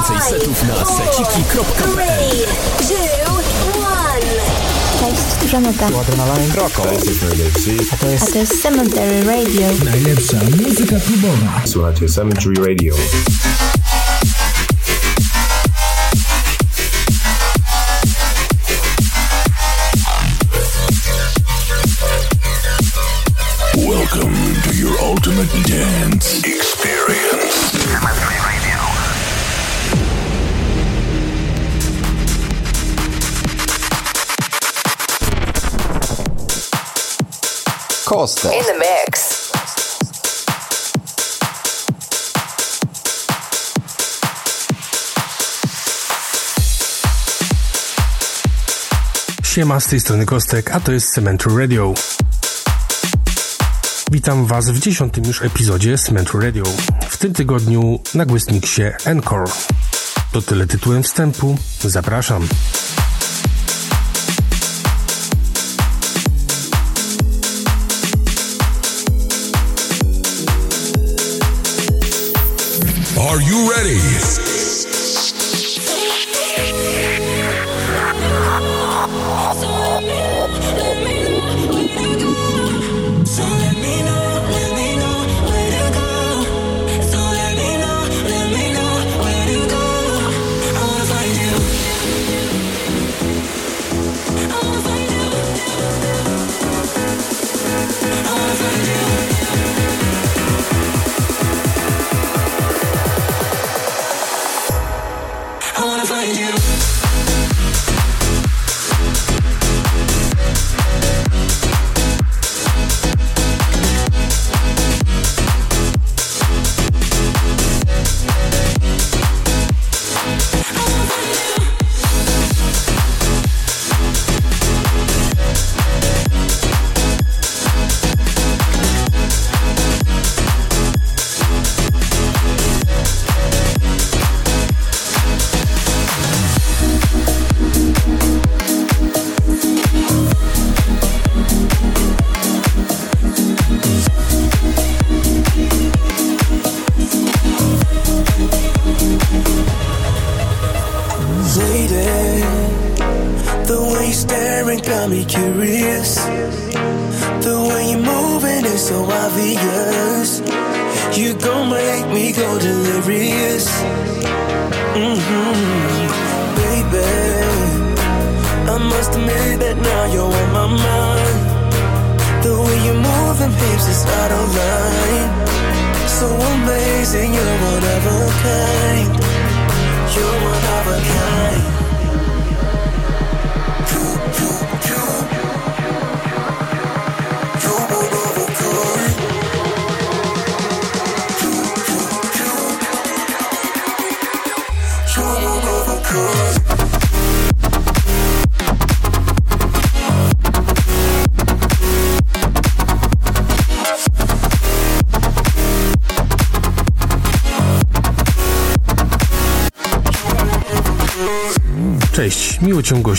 Więcej setów na seciki.pl Cześć, Żaneta. Tu Adrenaline. Roko. A to A jest to jest Cemetery Radio. Najlepsza muzyka klubowa. Słuchajcie Cemetery Radio. Kostek. In the mix. Siema, z tej strony Kostek, a to jest Cementu Radio. Witam Was w dziesiątym już epizodzie Cementu Radio. W tym tygodniu na Gwystniksie Encore. To tyle tytułem wstępu. Zapraszam. Are you ready?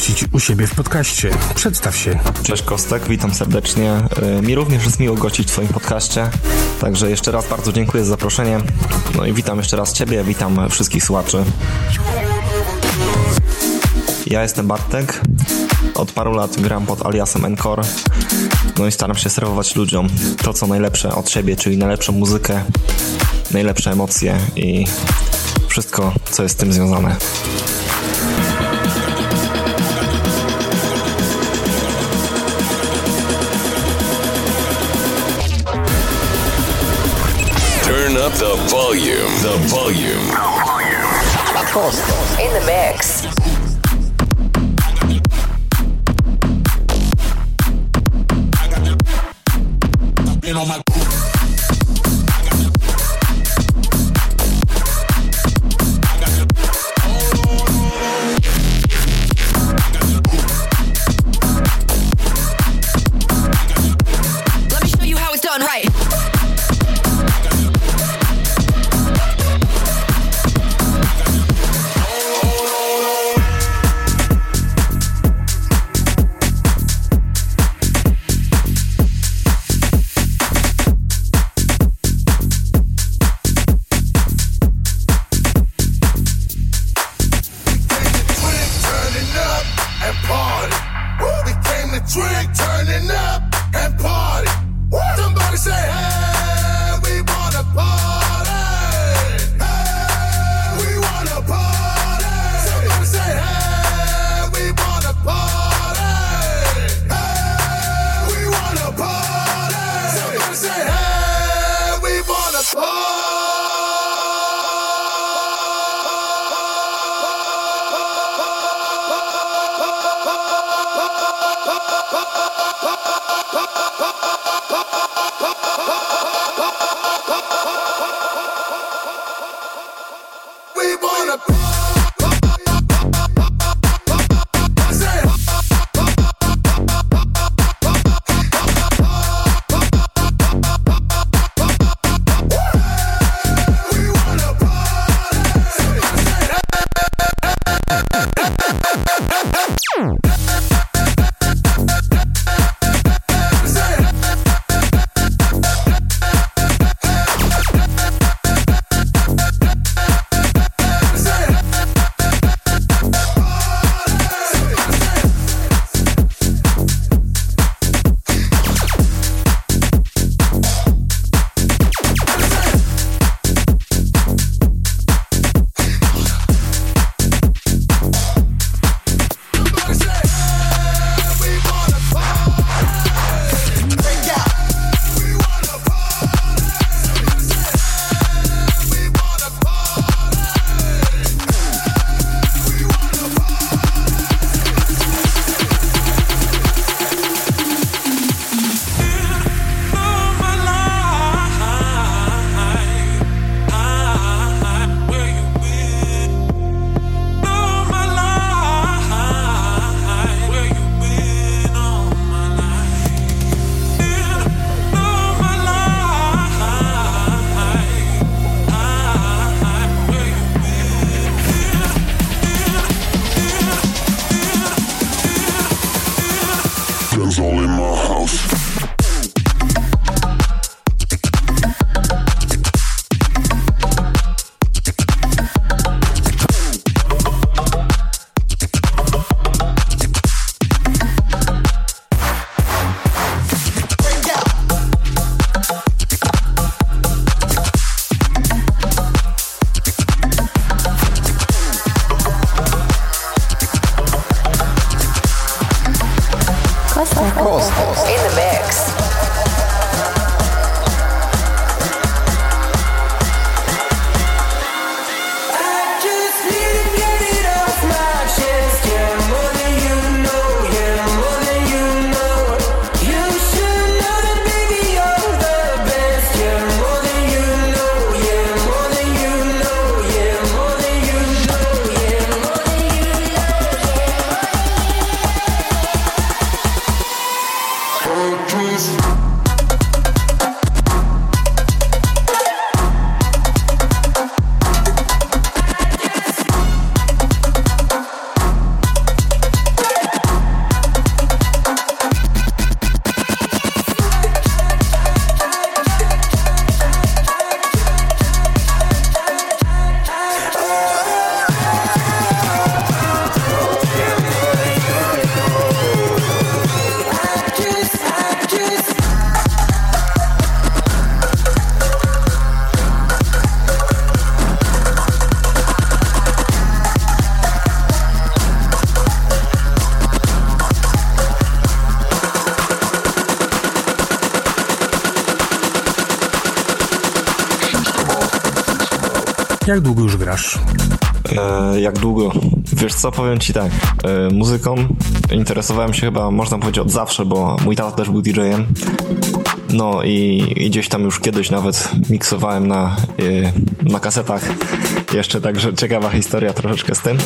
Gościć u siebie w podcaście. Przedstaw się. Cześć Kostek, witam serdecznie. Y, Mi również jest miło gościć w Twoim podcaście. Także jeszcze raz bardzo dziękuję za zaproszenie. No i witam jeszcze raz Ciebie, witam wszystkich słuchaczy. Ja jestem Bartek. Od paru lat gram pod aliasem Encore. No i staram się serwować ludziom to, co najlepsze od siebie, czyli najlepszą muzykę, najlepsze emocje i wszystko, co jest z tym związane. The volume. The volume. Kostek. In the mix. Jak długo już grasz? E, jak długo? Wiesz co, powiem ci tak. E, muzyką interesowałem się chyba, można powiedzieć, od zawsze, bo mój tata też był DJ-em. No i, i gdzieś tam już kiedyś nawet miksowałem na, e, na kasetach. Jeszcze także ciekawa historia troszeczkę z tym.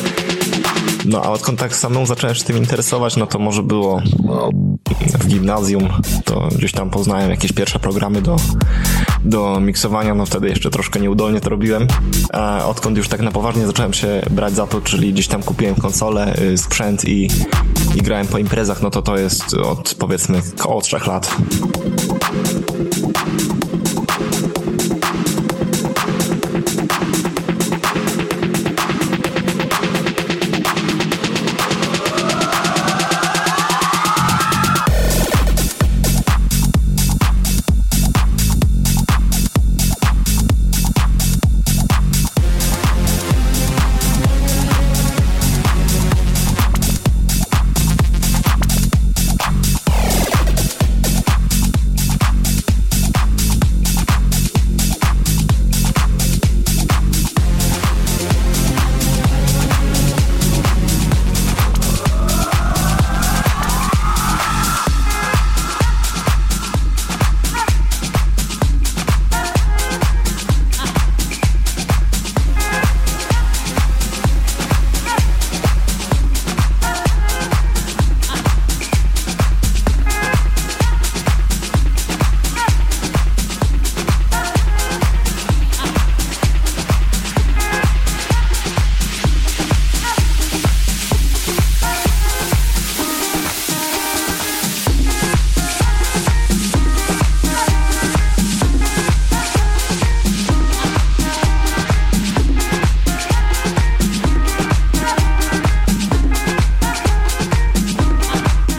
No a odkąd tak samemu zacząłem się tym interesować, no to może było w gimnazjum, to gdzieś tam poznałem jakieś pierwsze programy do, do miksowania, no wtedy jeszcze troszkę nieudolnie to robiłem. Odkąd już tak na poważnie zacząłem się brać za to, czyli gdzieś tam kupiłem konsolę, y, sprzęt i, i grałem po imprezach, no to to jest od powiedzmy około trzech lat.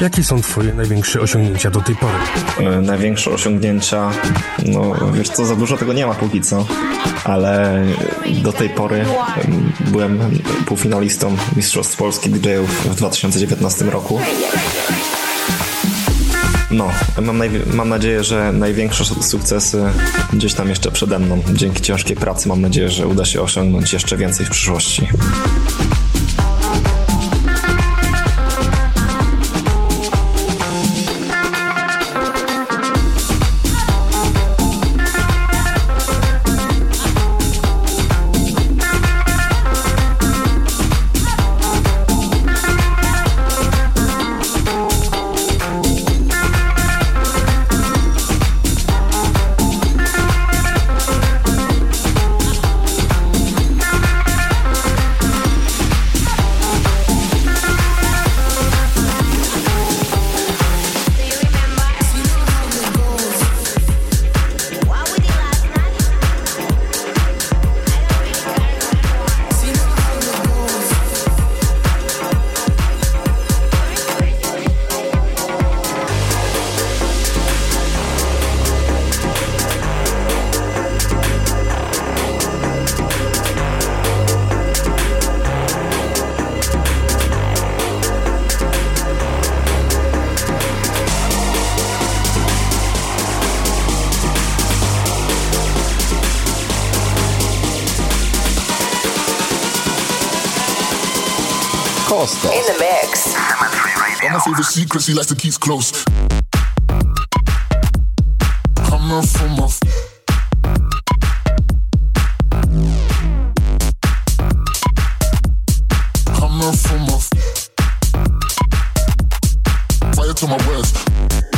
Jakie są twoje największe osiągnięcia do tej pory? E, największe osiągnięcia, no wiesz co, za dużo tego nie ma póki co, ale do tej pory byłem półfinalistą Mistrzostw Polski DJów w 2019 roku. No, mam, mam, nadzieję, że największe sukcesy gdzieś tam jeszcze przede mną. Dzięki ciężkiej pracy mam nadzieję, że uda się osiągnąć jeszcze więcej w przyszłości. she likes to keep close. Hammer from my. F- Hammer from my. F- Fire to my words.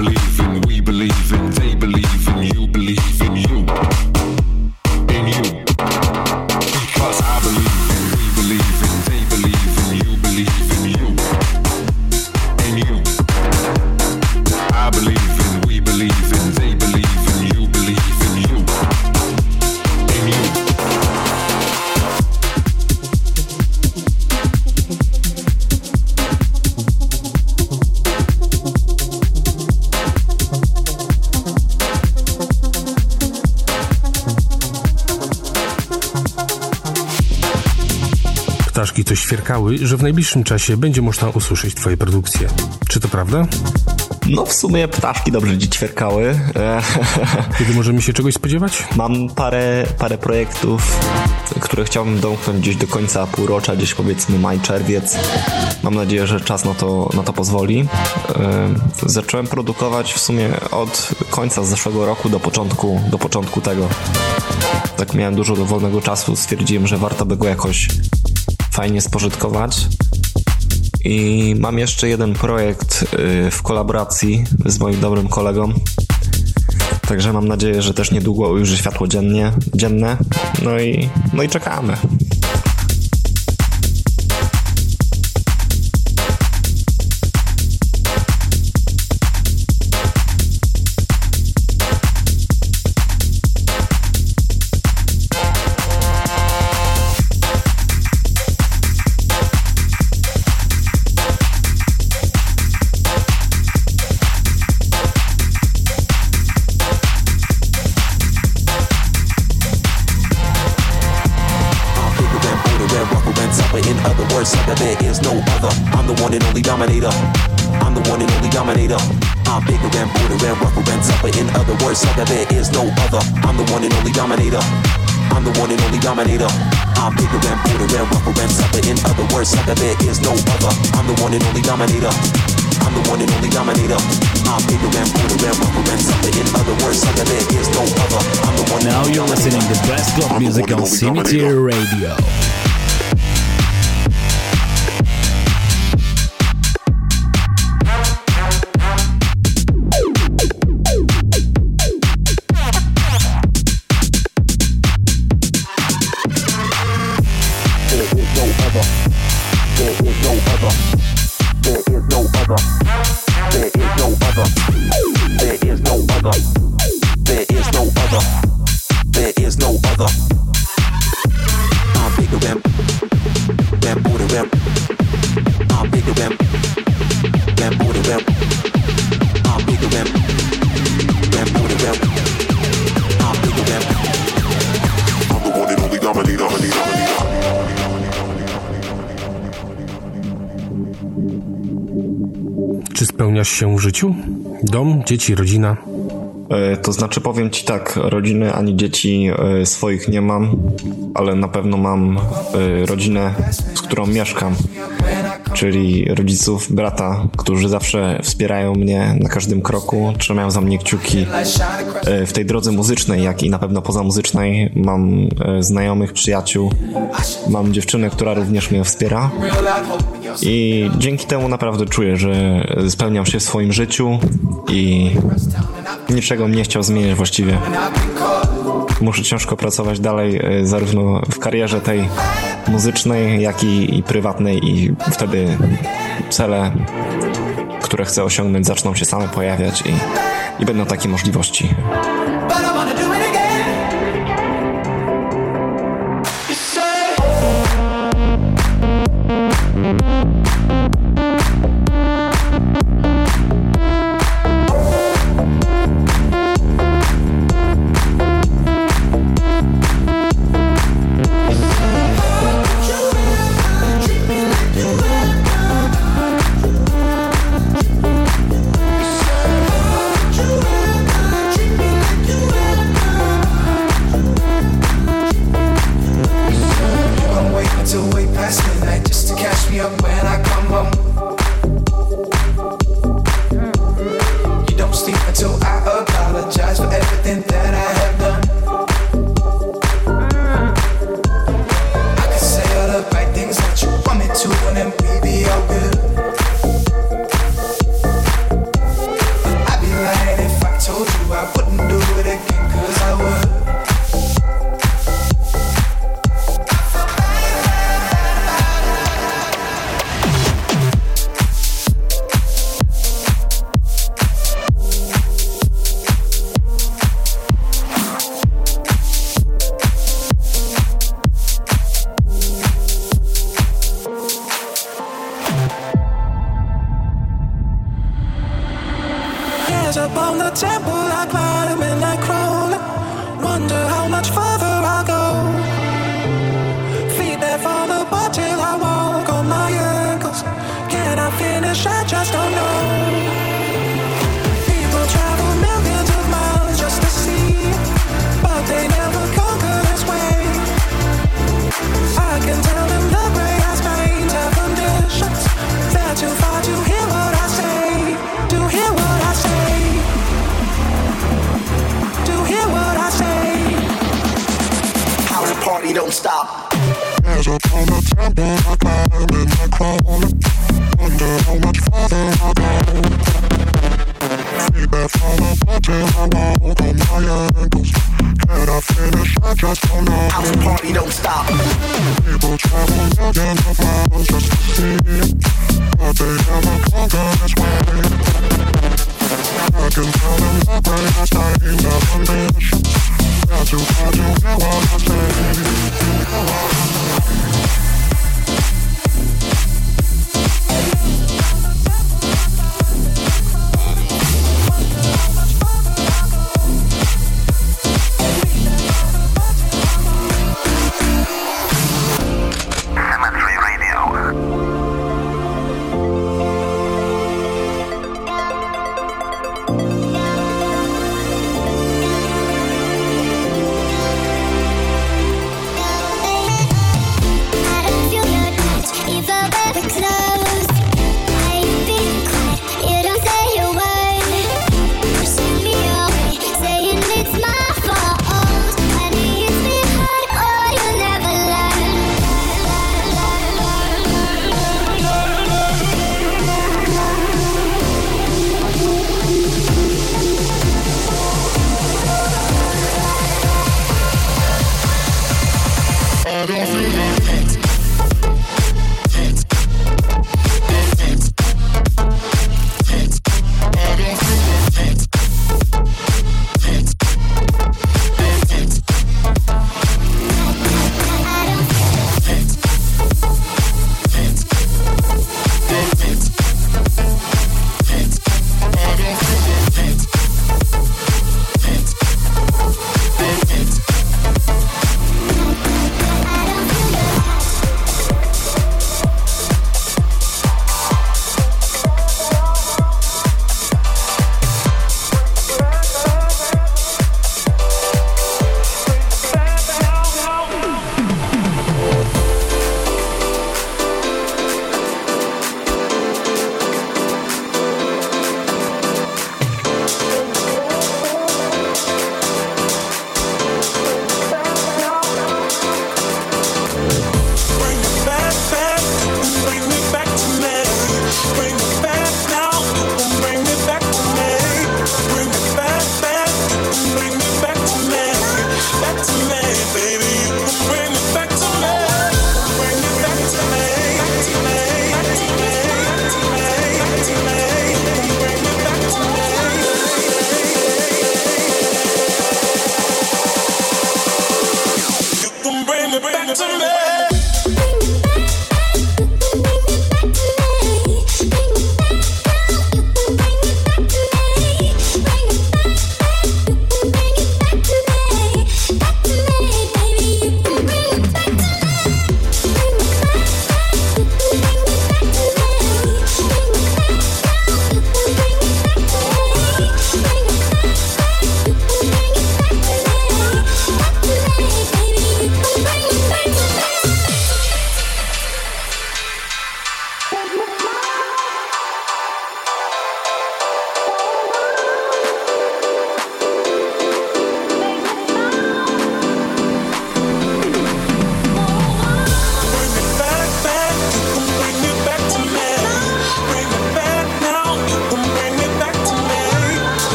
believe. Świerkały, że w najbliższym czasie będzie można usłyszeć twoje produkcje. Czy to prawda? No w sumie ptaszki dobrze dziś ćwierkały. Kiedy możemy się czegoś spodziewać? Mam parę, parę projektów, które chciałbym domknąć gdzieś do końca półrocza, gdzieś powiedzmy maj, czerwiec. Mam nadzieję, że czas na to, na to pozwoli. Zacząłem produkować w sumie od końca zeszłego roku do początku, do początku tego. Tak miałem dużo do wolnego czasu, stwierdziłem, że warto by go jakoś fajnie spożytkować. I mam jeszcze jeden projekt y, w kolaboracji z moim dobrym kolegą. Także mam nadzieję, że też niedługo ujrzy światło dziennie, dzienne. No i, no i czekamy. Only dominator. I'm the one and only dominator. I'm bigger than bolder than rougher than tougher. In other words, sucker, there is no other. I'm the one. Now you're listening to best club music on Cemetery Radio. Się w życiu? Dom, dzieci, rodzina? E, To znaczy powiem ci tak, rodziny ani dzieci e, swoich nie mam, ale na pewno mam e, rodzinę, z którą mieszkam, czyli rodziców, brata, którzy zawsze wspierają mnie na każdym kroku, trzymają za mnie kciuki w tej drodze muzycznej, jak i na pewno pozamuzycznej. Mam znajomych, przyjaciół, mam dziewczynę, która również mnie wspiera. I dzięki temu naprawdę czuję, że spełniam się w swoim życiu i niczego nie chciał zmieniać właściwie. Muszę ciężko pracować dalej, e, zarówno w karierze tej muzycznej, jak i, i prywatnej, i wtedy cele, które chcę osiągnąć, zaczną się same pojawiać i, i będą takie możliwości.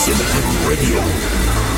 Acid Radio.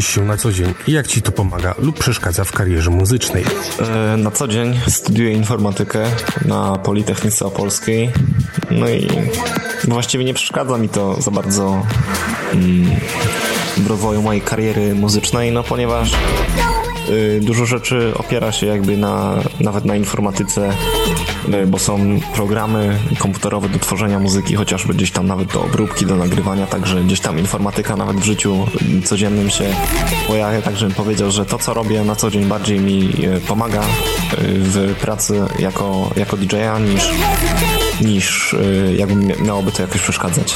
Zajmujesz się na co dzień i jak ci to pomaga lub przeszkadza w karierze muzycznej? E, Na co dzień studiuję informatykę na Politechnice Opolskiej. No i właściwie nie przeszkadza mi to za bardzo mm, w rozwoju mojej kariery muzycznej, no ponieważ y, dużo rzeczy opiera się jakby na, nawet na informatyce, bo są programy komputerowe do tworzenia muzyki, chociażby gdzieś tam nawet do obróbki, do nagrywania, także gdzieś tam informatyka nawet w życiu codziennym się pojawia, także bym powiedział, że to co robię na co dzień bardziej mi y, pomaga y, w pracy jako, jako DJ-a niż, niż jakby mia- miałoby to jakoś przeszkadzać.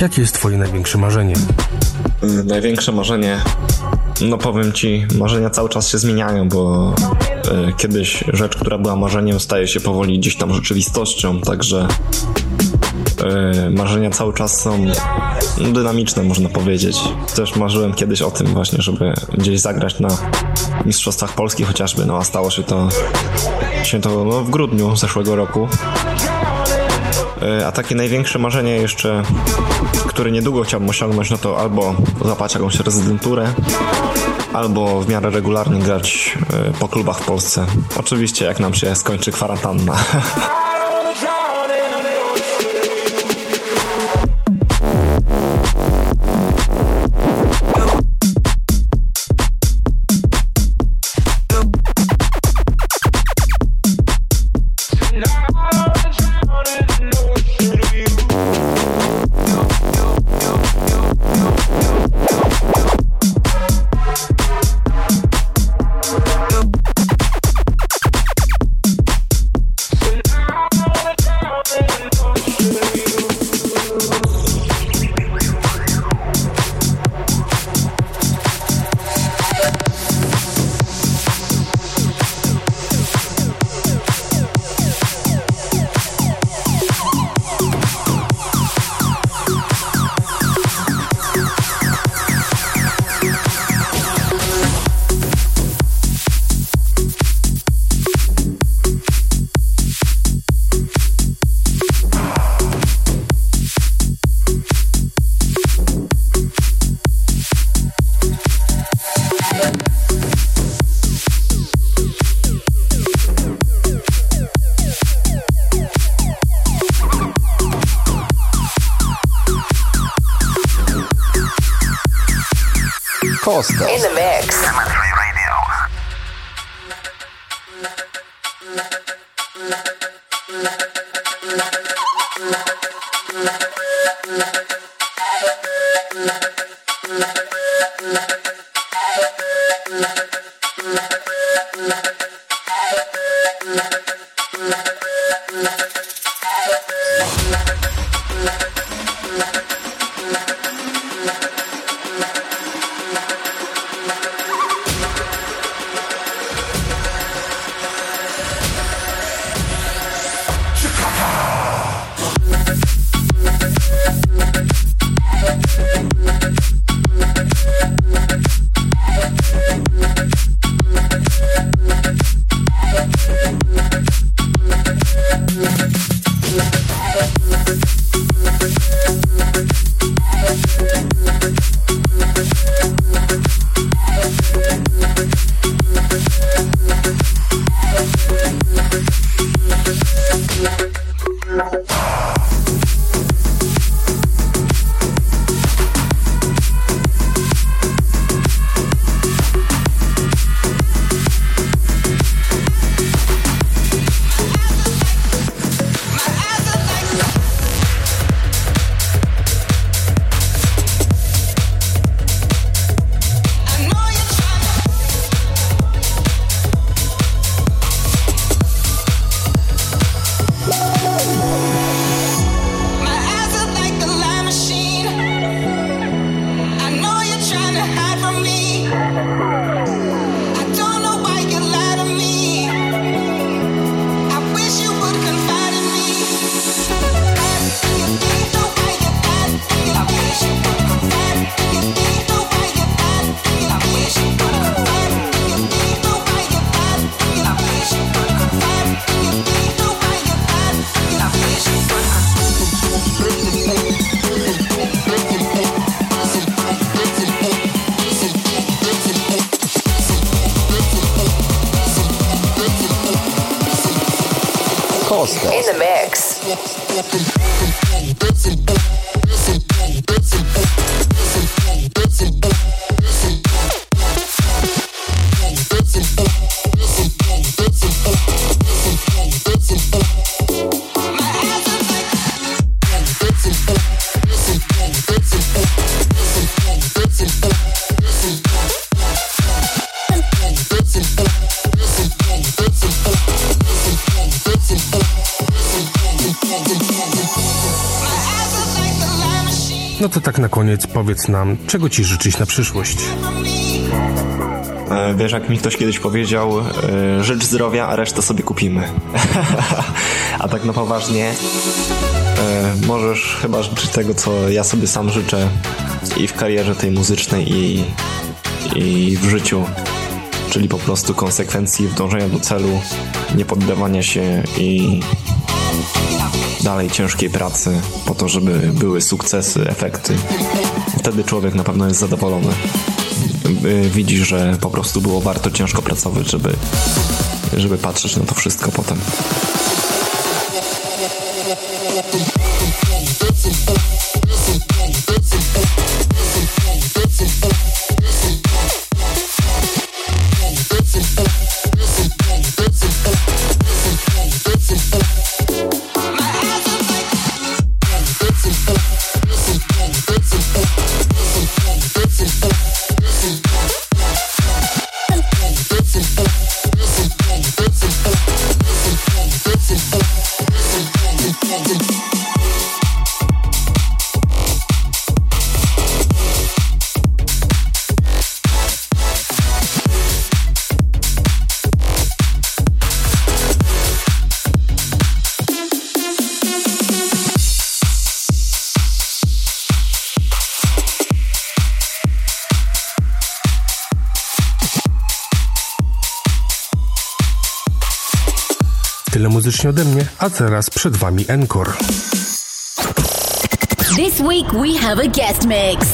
Jakie jest Twoje największe marzenie? Y, Największe marzenie, no powiem ci, marzenia cały czas się zmieniają, bo y, kiedyś rzecz, która była marzeniem, staje się powoli gdzieś tam rzeczywistością, także y, marzenia cały czas są dynamiczne, można powiedzieć. Też marzyłem kiedyś o tym właśnie, żeby gdzieś zagrać na Mistrzostwach Polski chociażby, no a stało się to, się to no, w grudniu zeszłego roku. Y, A takie największe marzenie jeszcze, które niedługo chciałbym osiągnąć, no to albo złapać jakąś rezydenturę, albo w miarę regularnie grać y, po klubach w Polsce. Oczywiście jak nam się skończy kwarantanna. In the mix. No to tak na koniec powiedz nam, czego ci życzyć na przyszłość. E, wiesz, jak mi ktoś kiedyś powiedział, e, życz zdrowia, a resztę sobie kupimy. a tak na poważnie, e, możesz chyba życzyć tego, co ja sobie sam życzę i w karierze tej muzycznej, i, i w życiu. Czyli po prostu konsekwencji w dążeniu do celu, nie poddawania się i dalej ciężkiej pracy po to, żeby były sukcesy, efekty. Wtedy człowiek na pewno jest zadowolony. Y, widzi, że po prostu było warto ciężko pracować, żeby, żeby patrzeć na to wszystko potem. Tyle muzycznie ode mnie, a teraz przed wami Encore. This week we have a guest mix.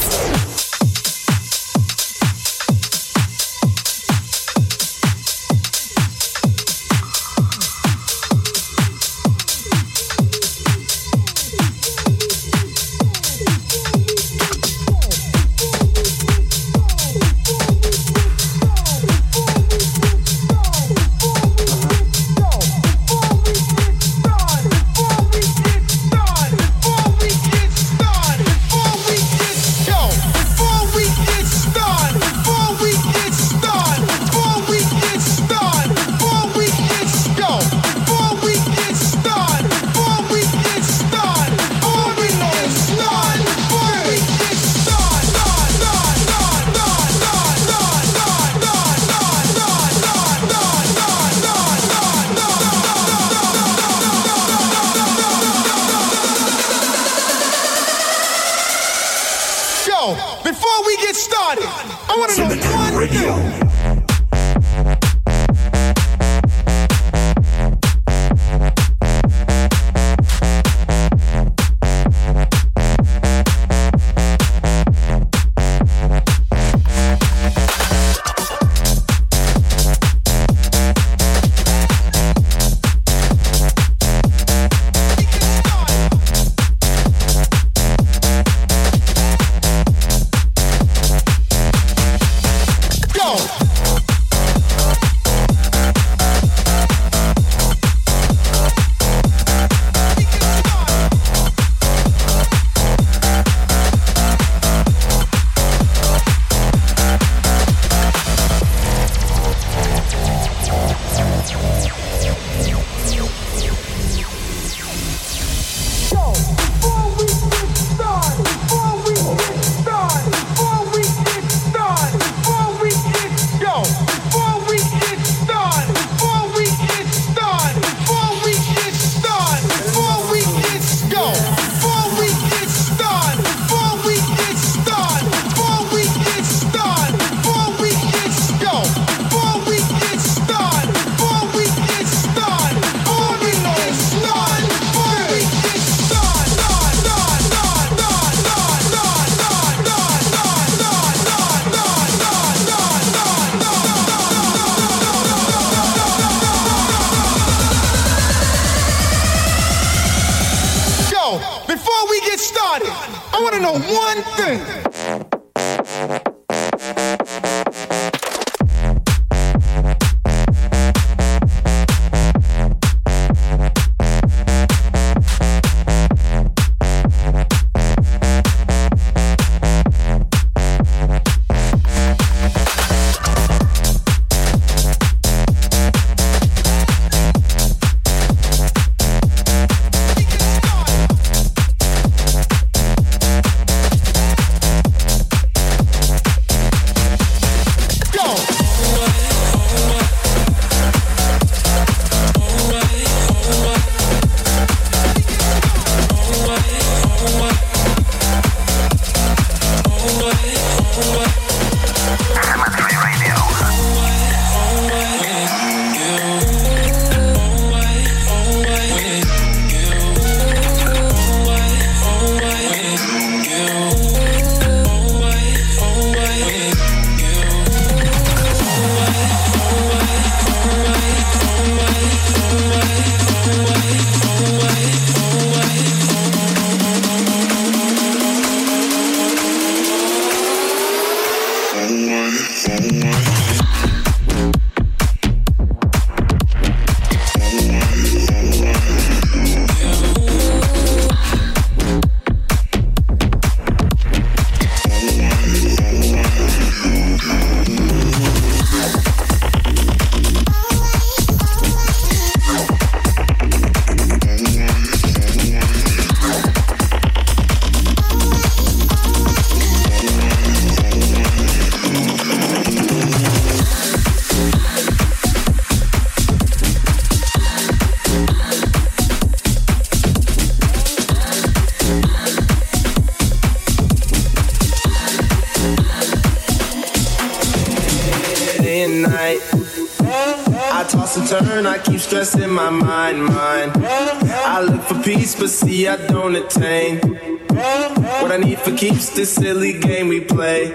This silly game we play.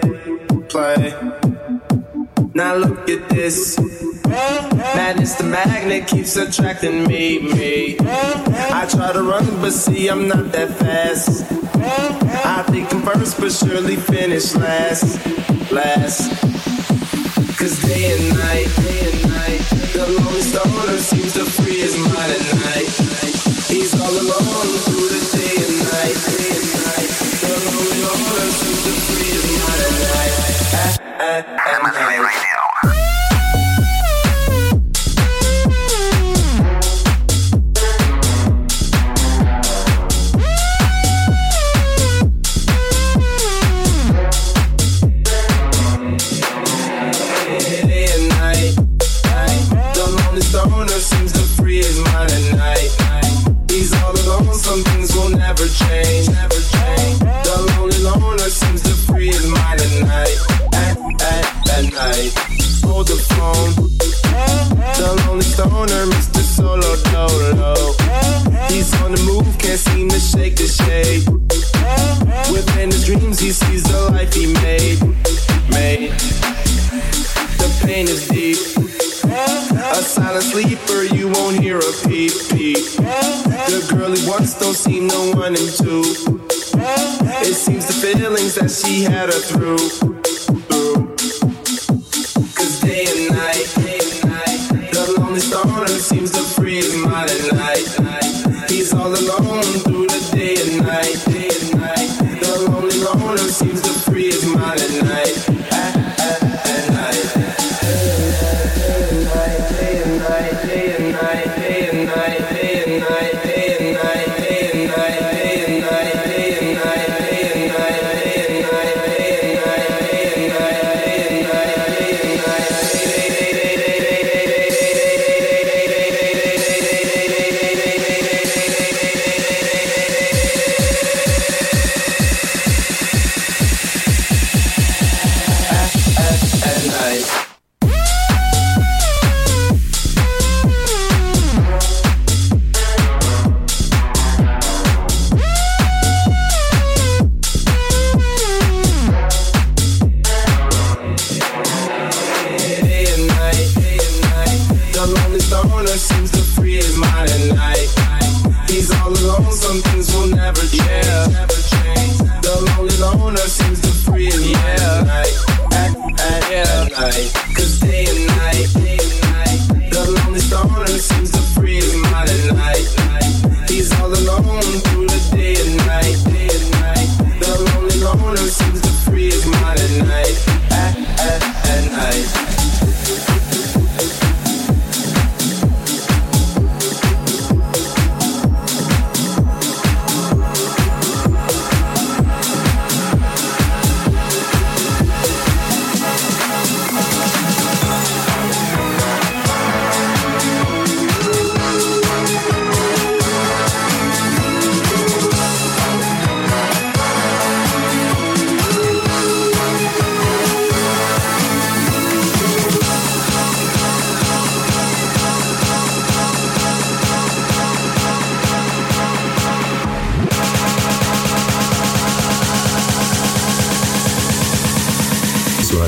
Play. Now look at this. Madness, the magnet keeps attracting me, me. I try to run, but see, I'm not that fast. I think I'm first, but surely finish last. Last. Cause day and night, day and night, the lonely stoner seems to free his mind at night. He's all alone through the day and night, day and night. The lonely loner to at night. At in two. It seems the feelings that she had her through.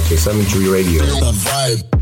Cemetery Radio. The vibe.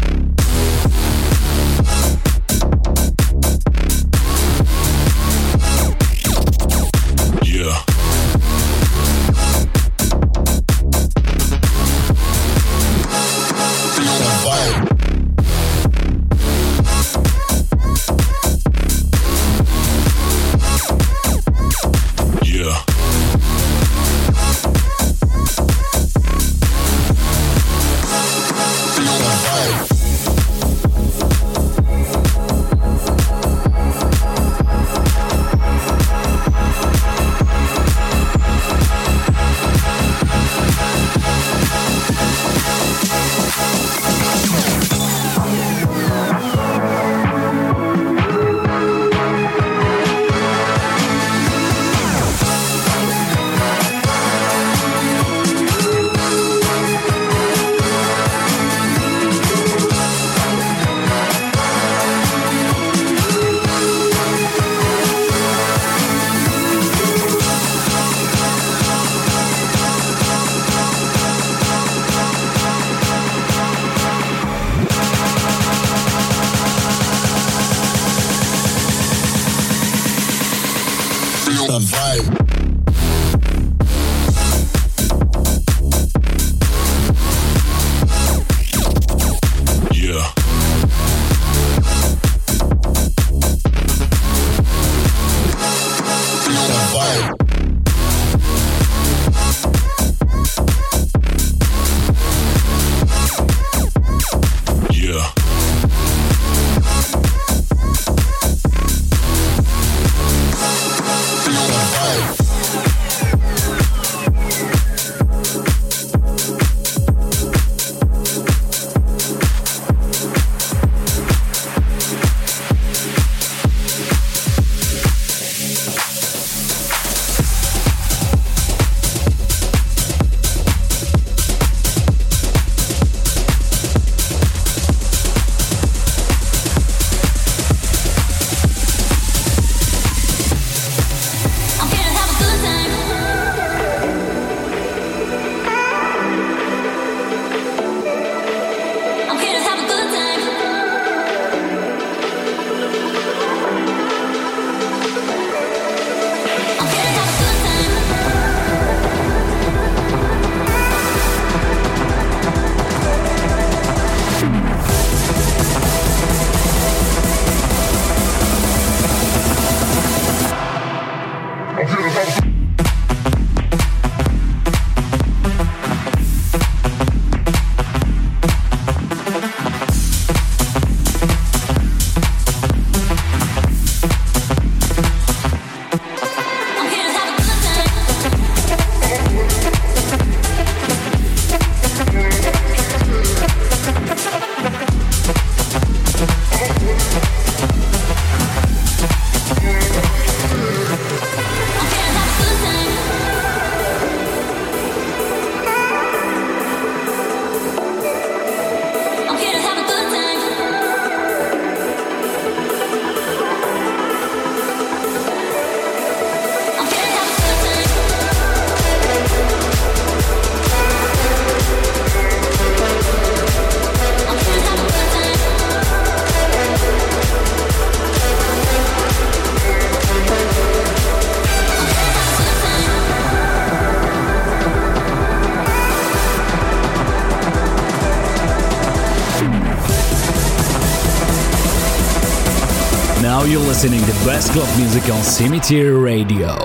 Listening to best club music on Cemetery Radio.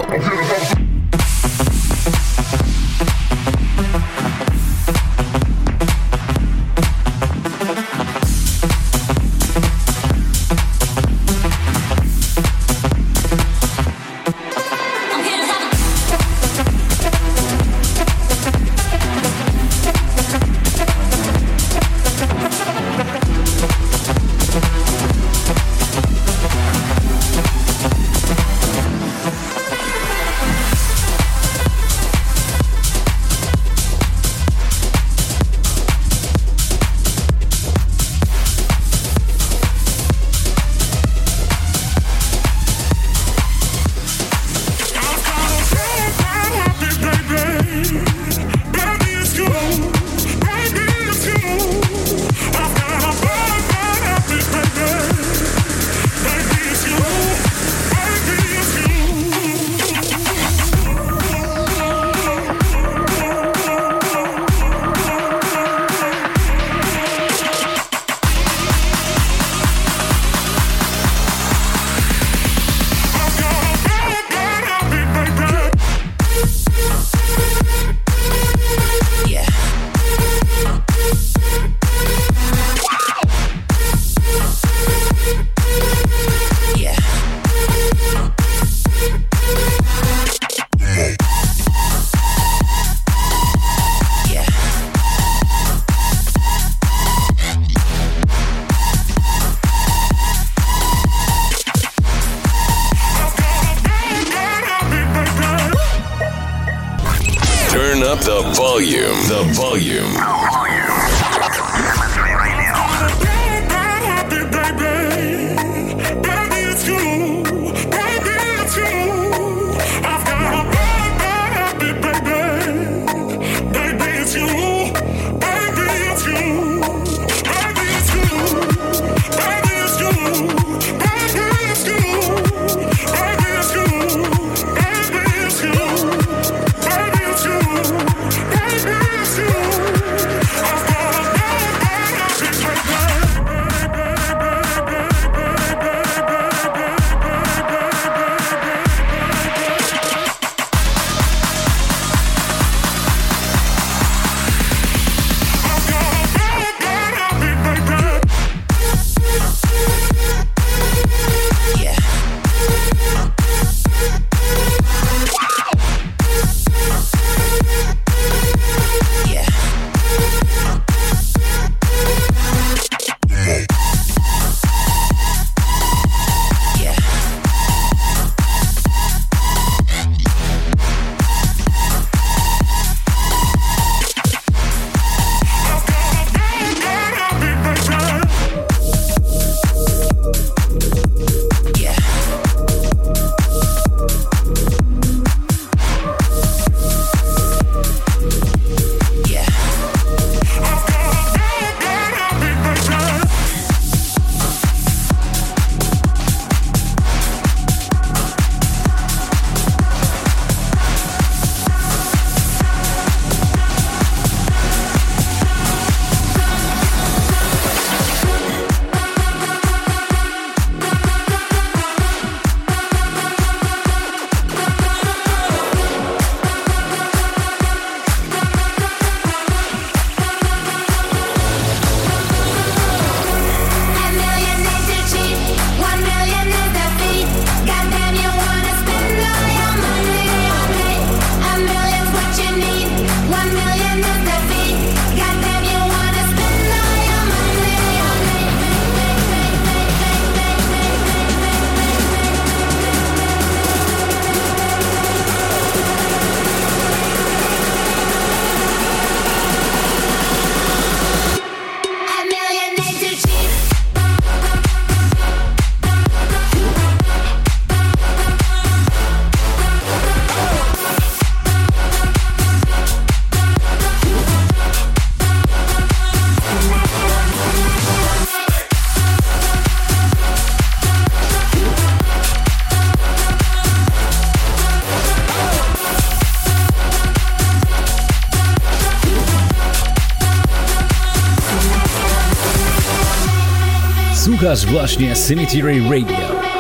Słuchasz właśnie Cemetery Radio.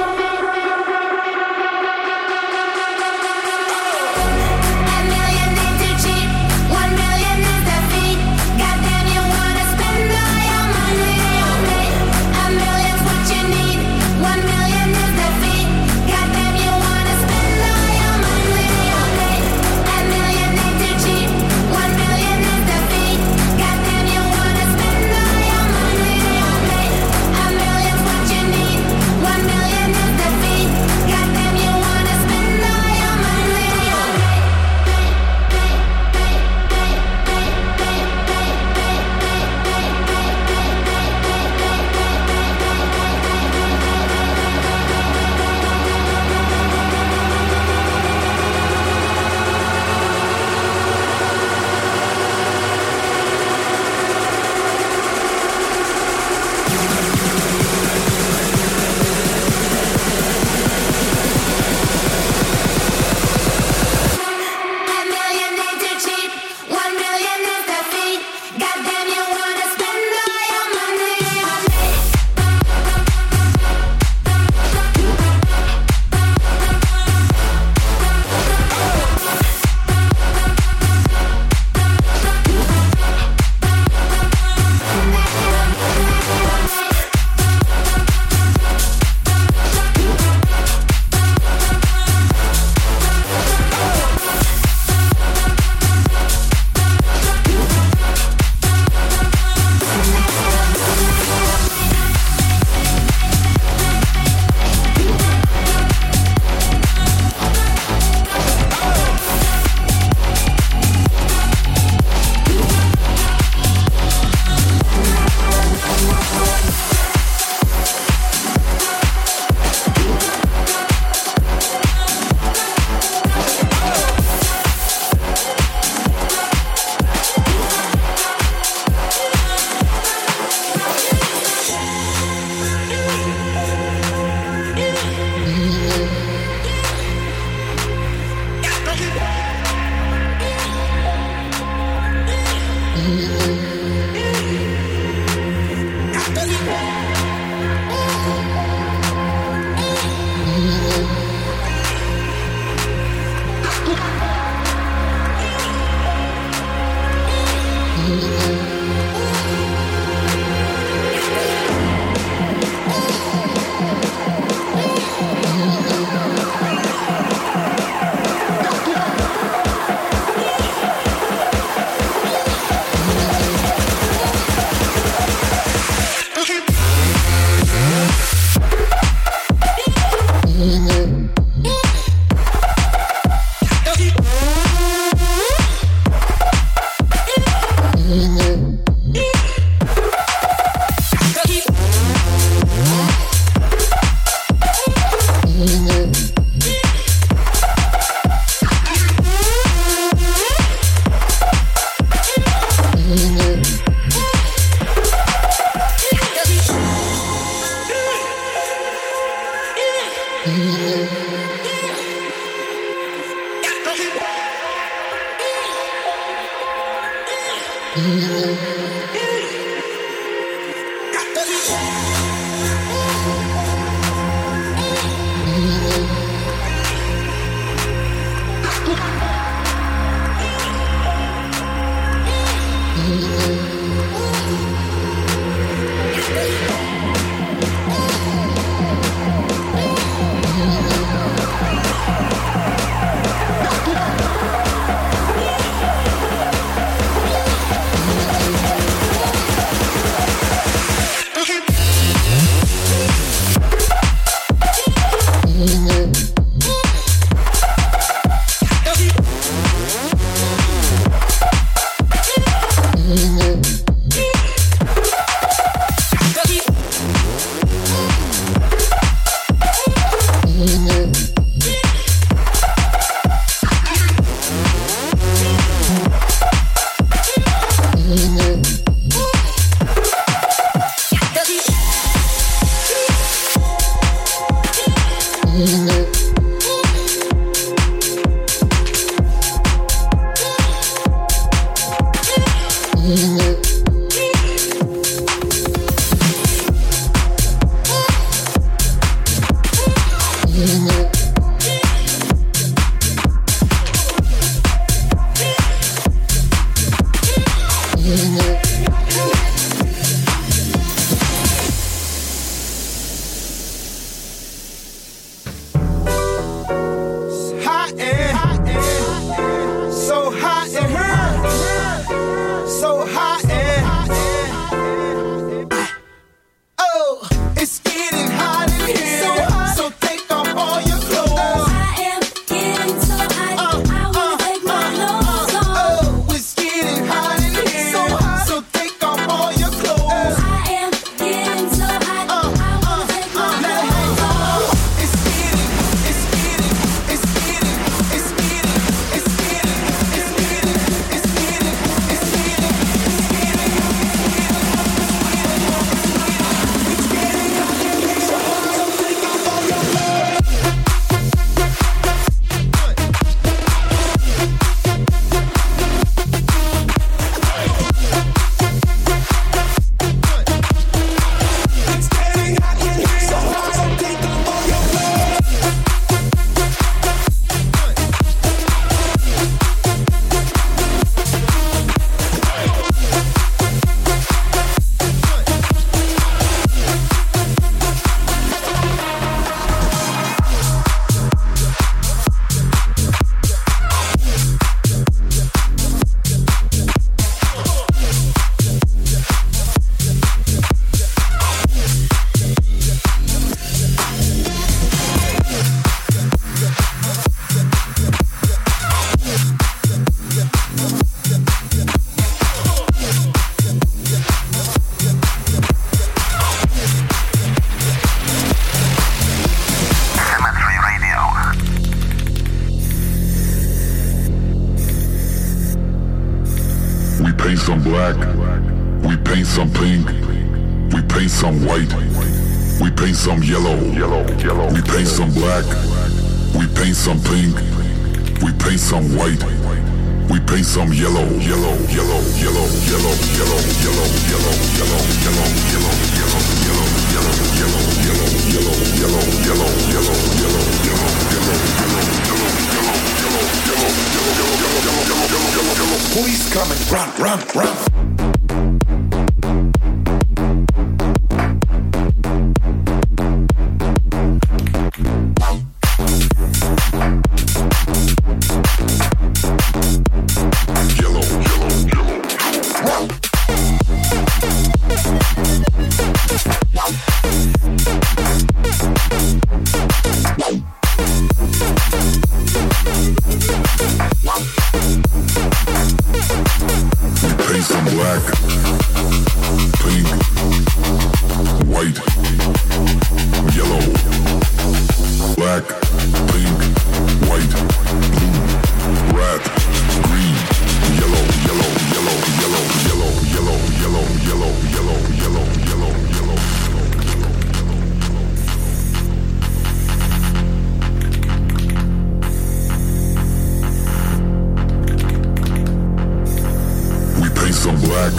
paint some black,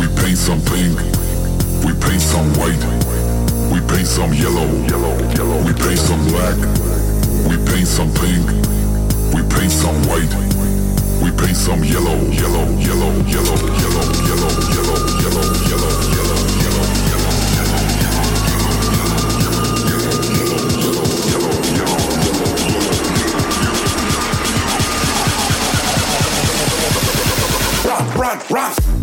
we paint some pink, we paint some white, we paint some yellow, yellow, yellow, we paint some black, we paint some pink, we paint some white, we paint some yellow, yellow, yellow, yellow, yellow, yellow, yellow, yellow, yellow, yellow, yellow, yellow. run, run, run.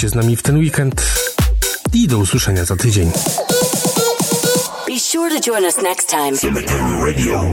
Byliście z nami w ten weekend i do usłyszenia za tydzień. Be sure to join us next time. Cemetery Radio.